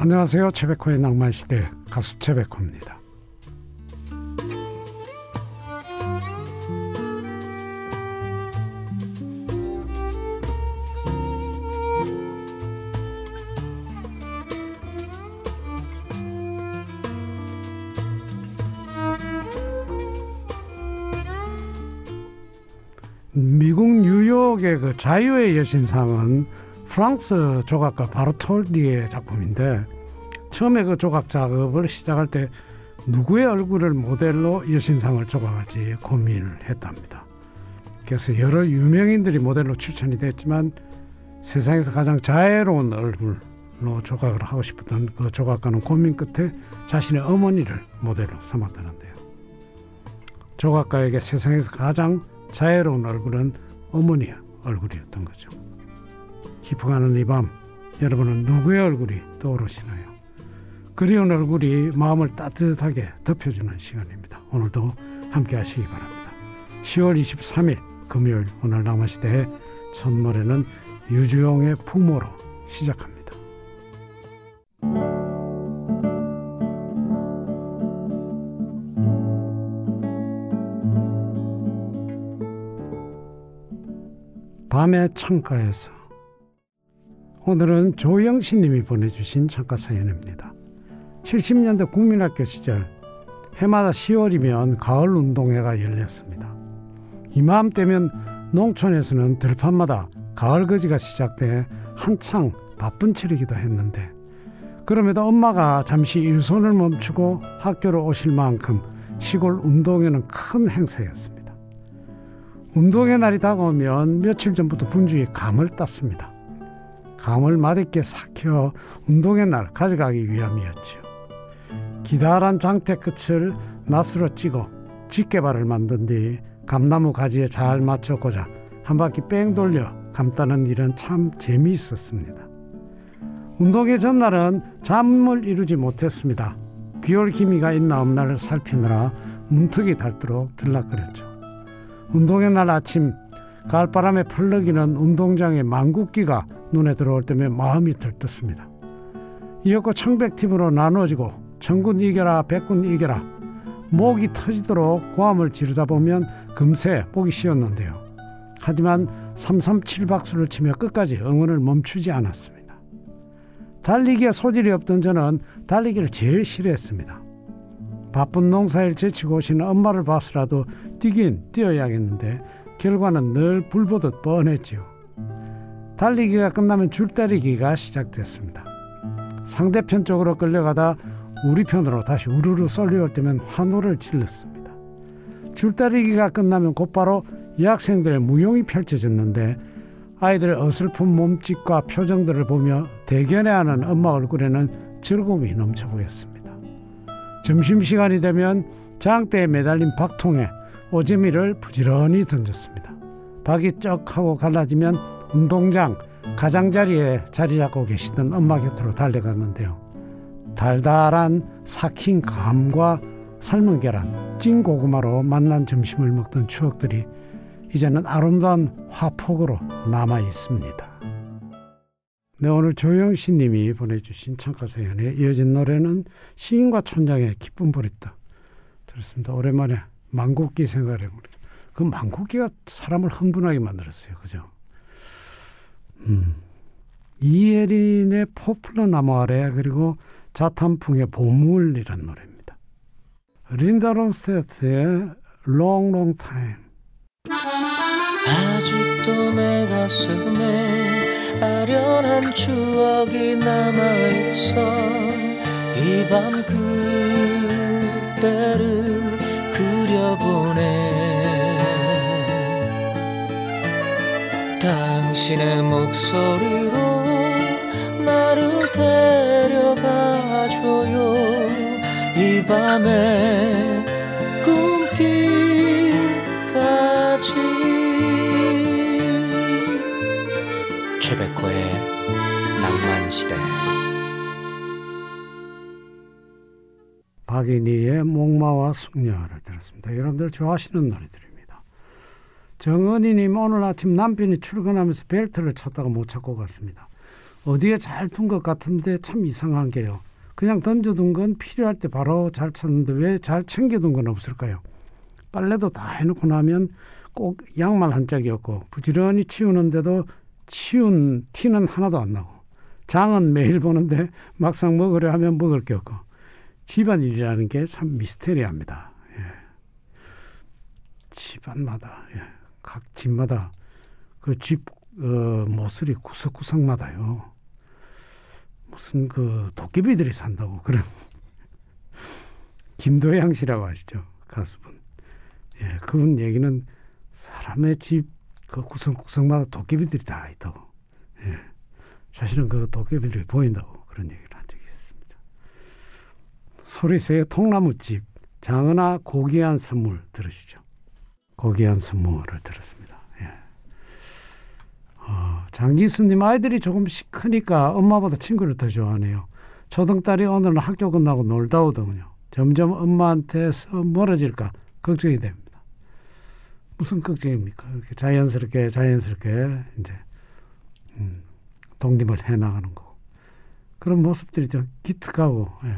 안녕하세요. 최백호의 낭만시대 가수 최백호입니다. 미국 뉴욕의 그 자유의 여신상은 프랑스 조각가 바르톨디의 작품인데 처음에 그 조각 작업을 시작할 때 누구의 얼굴을 모델로 여신상을 조각할지 고민을 했답니다. 그래서 여러 유명인들이 모델로 추천이 됐지만 세상에서 가장 자애로운 얼굴로 조각을 하고 싶었던 그 조각가는 고민 끝에 자신의 어머니를 모델로 삼았다는데요. 조각가에게 세상에서 가장 자애로운 얼굴은 어머니의 얼굴이었던 거죠. 깊어가는 이 밤 여러분은 누구의 얼굴이 떠오르시나요? 그리운 얼굴이 마음을 따뜻하게 덮여주는 시간입니다. 오늘도 함께 하시기 바랍니다. 10월 23일 금요일 오늘 남아시대의 첫 노래는 유주용의 부모로 시작합니다. 밤의 창가에서 오늘은 조영신 님이 보내주신 창가 사연입니다. 70년대 국민학교 시절 해마다 10월이면 가을 운동회가 열렸습니다. 이맘때면 농촌에서는 들판마다 가을 거지가 시작돼 한창 바쁜 철이기도 했는데 그럼에도 엄마가 잠시 일손을 멈추고 학교로 오실 만큼 시골 운동회는 큰 행사였습니다. 운동의 날이 다가오면 며칠 전부터 분주히 감을 땄습니다. 감을 맛있게 삭혀 운동의 날 가져가기 위함이었지요. 기다란 장대 끝을 낫으로 찌고 집게발을 만든 뒤 감나무 가지에 잘 맞춰 꽂아 한 바퀴 뺑 돌려 감따는 일은 참 재미있었습니다. 운동회 전날은 잠을 이루지 못했습니다. 비올 기미가 있나 없나를 살피느라 문턱이 닳도록 들락거렸죠. 운동의 날 아침 가을바람에 펄럭이는 운동장의 망국기가 눈에 들어올 때면 마음이 들떴습니다. 이었고 청백팀으로 나누어지고 천군 이겨라 백군 이겨라 목이 터지도록 고함을 지르다 보면 금세 목이 쉬었는데요. 하지만 337 박수를 치며 끝까지 응원을 멈추지 않았습니다. 달리기에 소질이 없던 저는 달리기를 제일 싫어했습니다. 바쁜 농사일 제치고 오시는 엄마를 봐서라도 뛰긴 뛰어야겠는데 결과는 늘 불보듯 뻔했지요. 달리기가 끝나면 줄다리기가 시작됐습니다. 상대편 쪽으로 끌려가다 우리 편으로 다시 우르르 쏠려올 때면 환호를 질렀습니다. 줄다리기가 끝나면 곧바로 여학생들의 무용이 펼쳐졌는데 아이들의 어설픈 몸짓과 표정들을 보며 대견해하는 엄마 얼굴에는 즐거움이 넘쳐 보였습니다. 점심시간이 되면 장대에 매달린 박통에 오재미를 부지런히 던졌습니다. 박이 쩍 하고 갈라지면 운동장 가장자리에 자리 잡고 계시던 엄마 곁으로 달려갔는데요. 달달한 삭힌 감과 삶은 계란, 찐 고구마로 만난 점심을 먹던 추억들이 이제는 아름다운 화폭으로 남아 있습니다. 네, 오늘 조영신 님이 보내주신 창가사연에 이어진 노래는 시인과 촌장의 기쁜 보리다 들었습니다. 오랜만에 망국기 생각을 해보니까 그 망국기가 사람을 흥분하게 만들었어요. 그죠? 음. 이예린의 포플러 나무 아래 그리고 자탄풍의 보물이란 노래입니다. 린다 론스테트의 Long Long Time. 아직도 내 가슴에 아련한 추억이 남아있어. 이 밤 그때를 그려보네. 당신의 목소리 로 나를 데려가줘요 이 밤에 꿈길까지 최백호의 낭만시대 박인희의 목마와 숙녀를 들었습니다. 여러분들 좋아하시는 노래들입니다. 정은희님 오늘 아침 남편이 출근하면서 벨트를 찾다가 못 찾고 갔습니다. 어디에 잘 둔 것 같은데 참 이상한 게요. 그냥 던져둔 건 필요할 때 바로 잘 찾는데 왜 잘 챙겨둔 건 없을까요? 빨래도 다 해놓고 나면 꼭 양말 한 짝이 없고 부지런히 치우는데도 치운 티는 하나도 안 나고 장은 매일 보는데 막상 먹으려 하면 먹을 게 없고 집안일이라는 게 참 미스테리합니다. 예. 집안마다 예. 각 집마다 그집 어, 모서리 구석구석마다요. 무슨 그 도깨비들이 산다고 그런 김도양 씨라고 아시죠 가수분. 예, 그분 얘기는 사람의 집 그 구석구석마다 도깨비들이 다 있다고. 예, 사실은 그 도깨비들이 보인다고 그런 얘기를 한 적이 있습니다. 소리새의 통나무집 장은아 고귀한 선물 들으시죠. 고귀한 선물을 들었습니다. 예. 어, 장기수님 아이들이 조금씩 크니까 엄마보다 친구를 더 좋아하네요. 초등딸이 오늘은 학교 끝나고 놀다 오더군요. 점점 엄마한테서 멀어질까 걱정이 됩니다. 무슨 걱정입니까? 이렇게 자연스럽게 자연스럽게 이제 음, 독립을 해 나가는 거 그런 모습들이 좀 기특하고 예,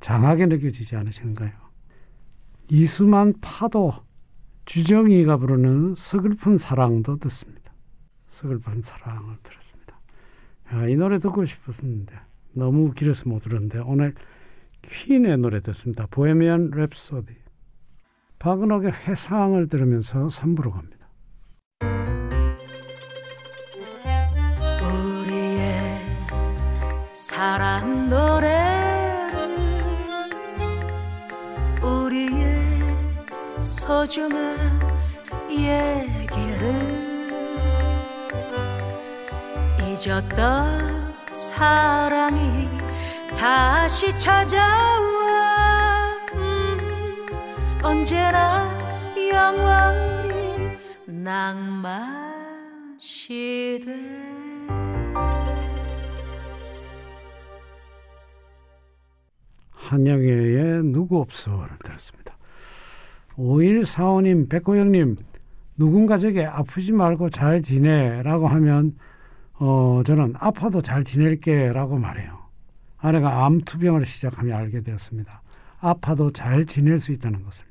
장하게 느껴지지 않으신가요? 이수만 파도 주정이가 부르는 서글픈 사랑도 듣습니다. 서글픈 사랑을 들었습니다. 야, 이 노래 듣고 싶었는데 너무 길어서 못 들었는데 오늘 퀸의 노래 듣습니다. 보헤미안 랩소디. 박은옥의 회상을 들으면서 3부로 갑니다. 우리의 사랑 노래를 우리의 소중한 얘기를 잊었던 사랑이 다시 찾아와 음, 언제나 영원히 낭만 시대 한영애의 누구 없어를 들었습니다. 5145님, 백호영님, 누군가 저게 아프지 말고 잘 지내라고 하면 어, 저는 아파도 잘 지낼게 라고 말해요. 아내가 암투병을 시작하며 알게 되었습니다. 아파도 잘 지낼 수 있다는 것을요.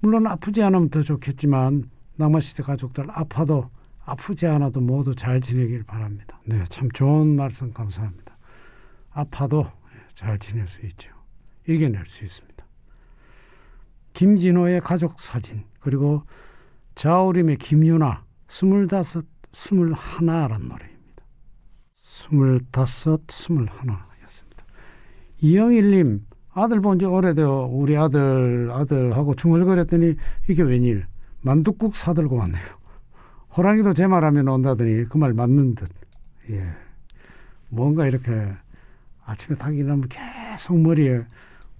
물론 아프지 않으면 더 좋겠지만 낭만시대 가족들 아파도 아프지 않아도 모두 잘 지내길 바랍니다. 네, 참 좋은 말씀 감사합니다. 아파도 잘 지낼 수 있죠. 이겨낼 수 있습니다. 김진호의 가족 사진 그리고 자우림의 김유나 스물다섯 스물하나란 노래입니다. 스물다섯 스물하나였습니다. 이영일님 아들 본 지 오래되어 우리 아들 아들하고 중얼거렸더니 이게 웬일 만둣국 사들고 왔네요. 호랑이도 제 말하면 온다더니 그 말 맞는 듯. 예. 뭔가 이렇게 아침에 닭 일어나면 계속 머리에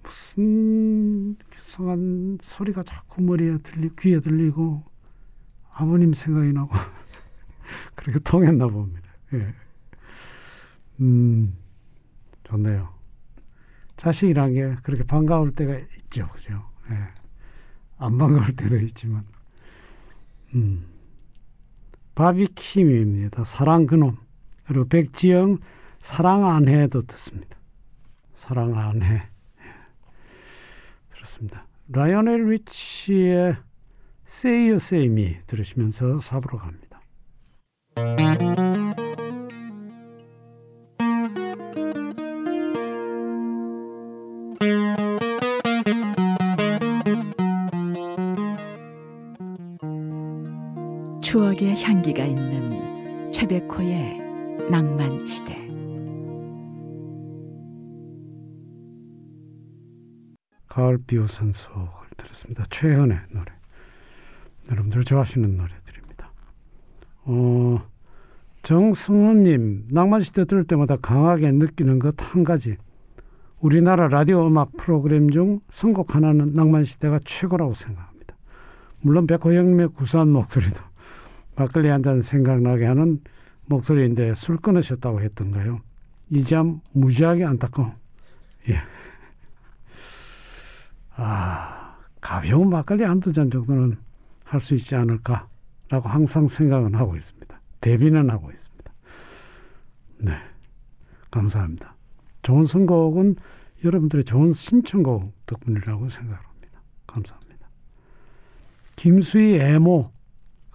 무슨 이상한 소리가 자꾸 머리에 들리 귀에 들리고 아버님 생각이 나고 그렇게 통했나 봅니다. 예. 음 좋네요. 자식이란 게 그렇게 반가울 때가 있죠, 그죠? 예. 안 반가울 때도 있지만, 음. 바비킴입니다. 사랑 그놈. 그리고 백지영 사랑 안 해도 듣습니다. 사랑 안 해. 그렇습니다. 라이오넬 You Say Me 들으시면서 4부로 갑니다. 향기가 있는 최백호의 낭만 시대. 가을 비오선 속을 들었습니다. 최현의 노래. 여러분들 좋아하시는 노래들입니다. 어, 정승원님, 낭만시대 들을 때마다 강하게 느끼는 것 한 가지. 우리나라 라디오 음악 프로그램 중 선곡 하나는 낭만시대가 최고라고 생각합니다. 물론 백호영님의 구수한 목소리도 막걸리 한 잔 생각나게 하는 목소리인데 술 끊으셨다고 했던가요? 이 점 무지하게 안타까움. 예. 아, 가벼운 막걸리 한두 잔 정도는 할 수 있지 않을까라고 항상 생각은 하고 있습니다. 대비는 하고 있습니다. 네. 감사합니다. 좋은 선곡은 여러분들의 좋은 신청곡 덕분이라고 생각합니다. 감사합니다. 김수희 애모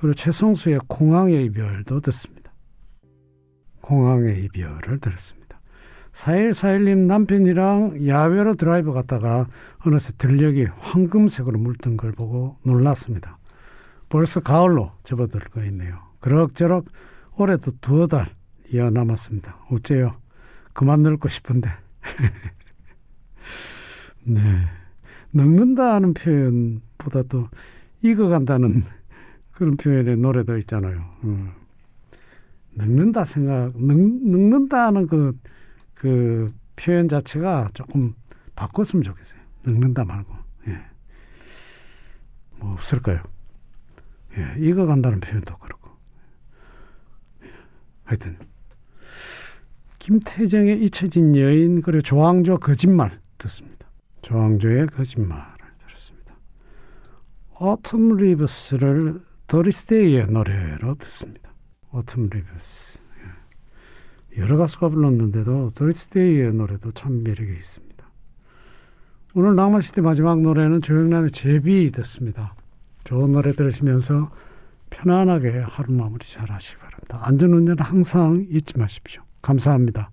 그리고 최성수의 공항의 이별도 듣습니다. 공항의 이별을 들었습니다. 4141님 남편이랑 야외로 드라이브 갔다가 어느새 들녘이 황금색으로 물든 걸 보고 놀랐습니다. 벌써 가을로 접어들고 있네요. 그럭저럭 올해도 두어 달 이어 남았습니다. 어째요? 그만 늙고 싶은데. 네. 늙는다는 표현보다도 익어간다는 그런 표현의 노래도 있잖아요. 음. 늙는다 생각, 늙, 늙는다는 그, 그 표현 자체가 조금 바꿨으면 좋겠어요. 늙는다 말고. 예. 뭐 없을까요? 예. 익어간다는 표현도 그렇고. 하여튼. 김태정의 잊혀진 여인 그리고 조항조 거짓말 듣습니다. 조항조의 거짓말을 들었습니다. Autumn Leaves를 도리스데이의 노래로 듣습니다. Autumn Leaves 여러 가수가 불렀는데도 도리스데이의 노래도 참 매력이 있습니다. 오늘 낭만시대 마지막 노래는 조영남의 제비 듣습니다. 좋은 노래 들으시면서 편안하게 하루 마무리 잘 하시기 바랍니다. 안전운전 항상 잊지 마십시오. 감사합니다.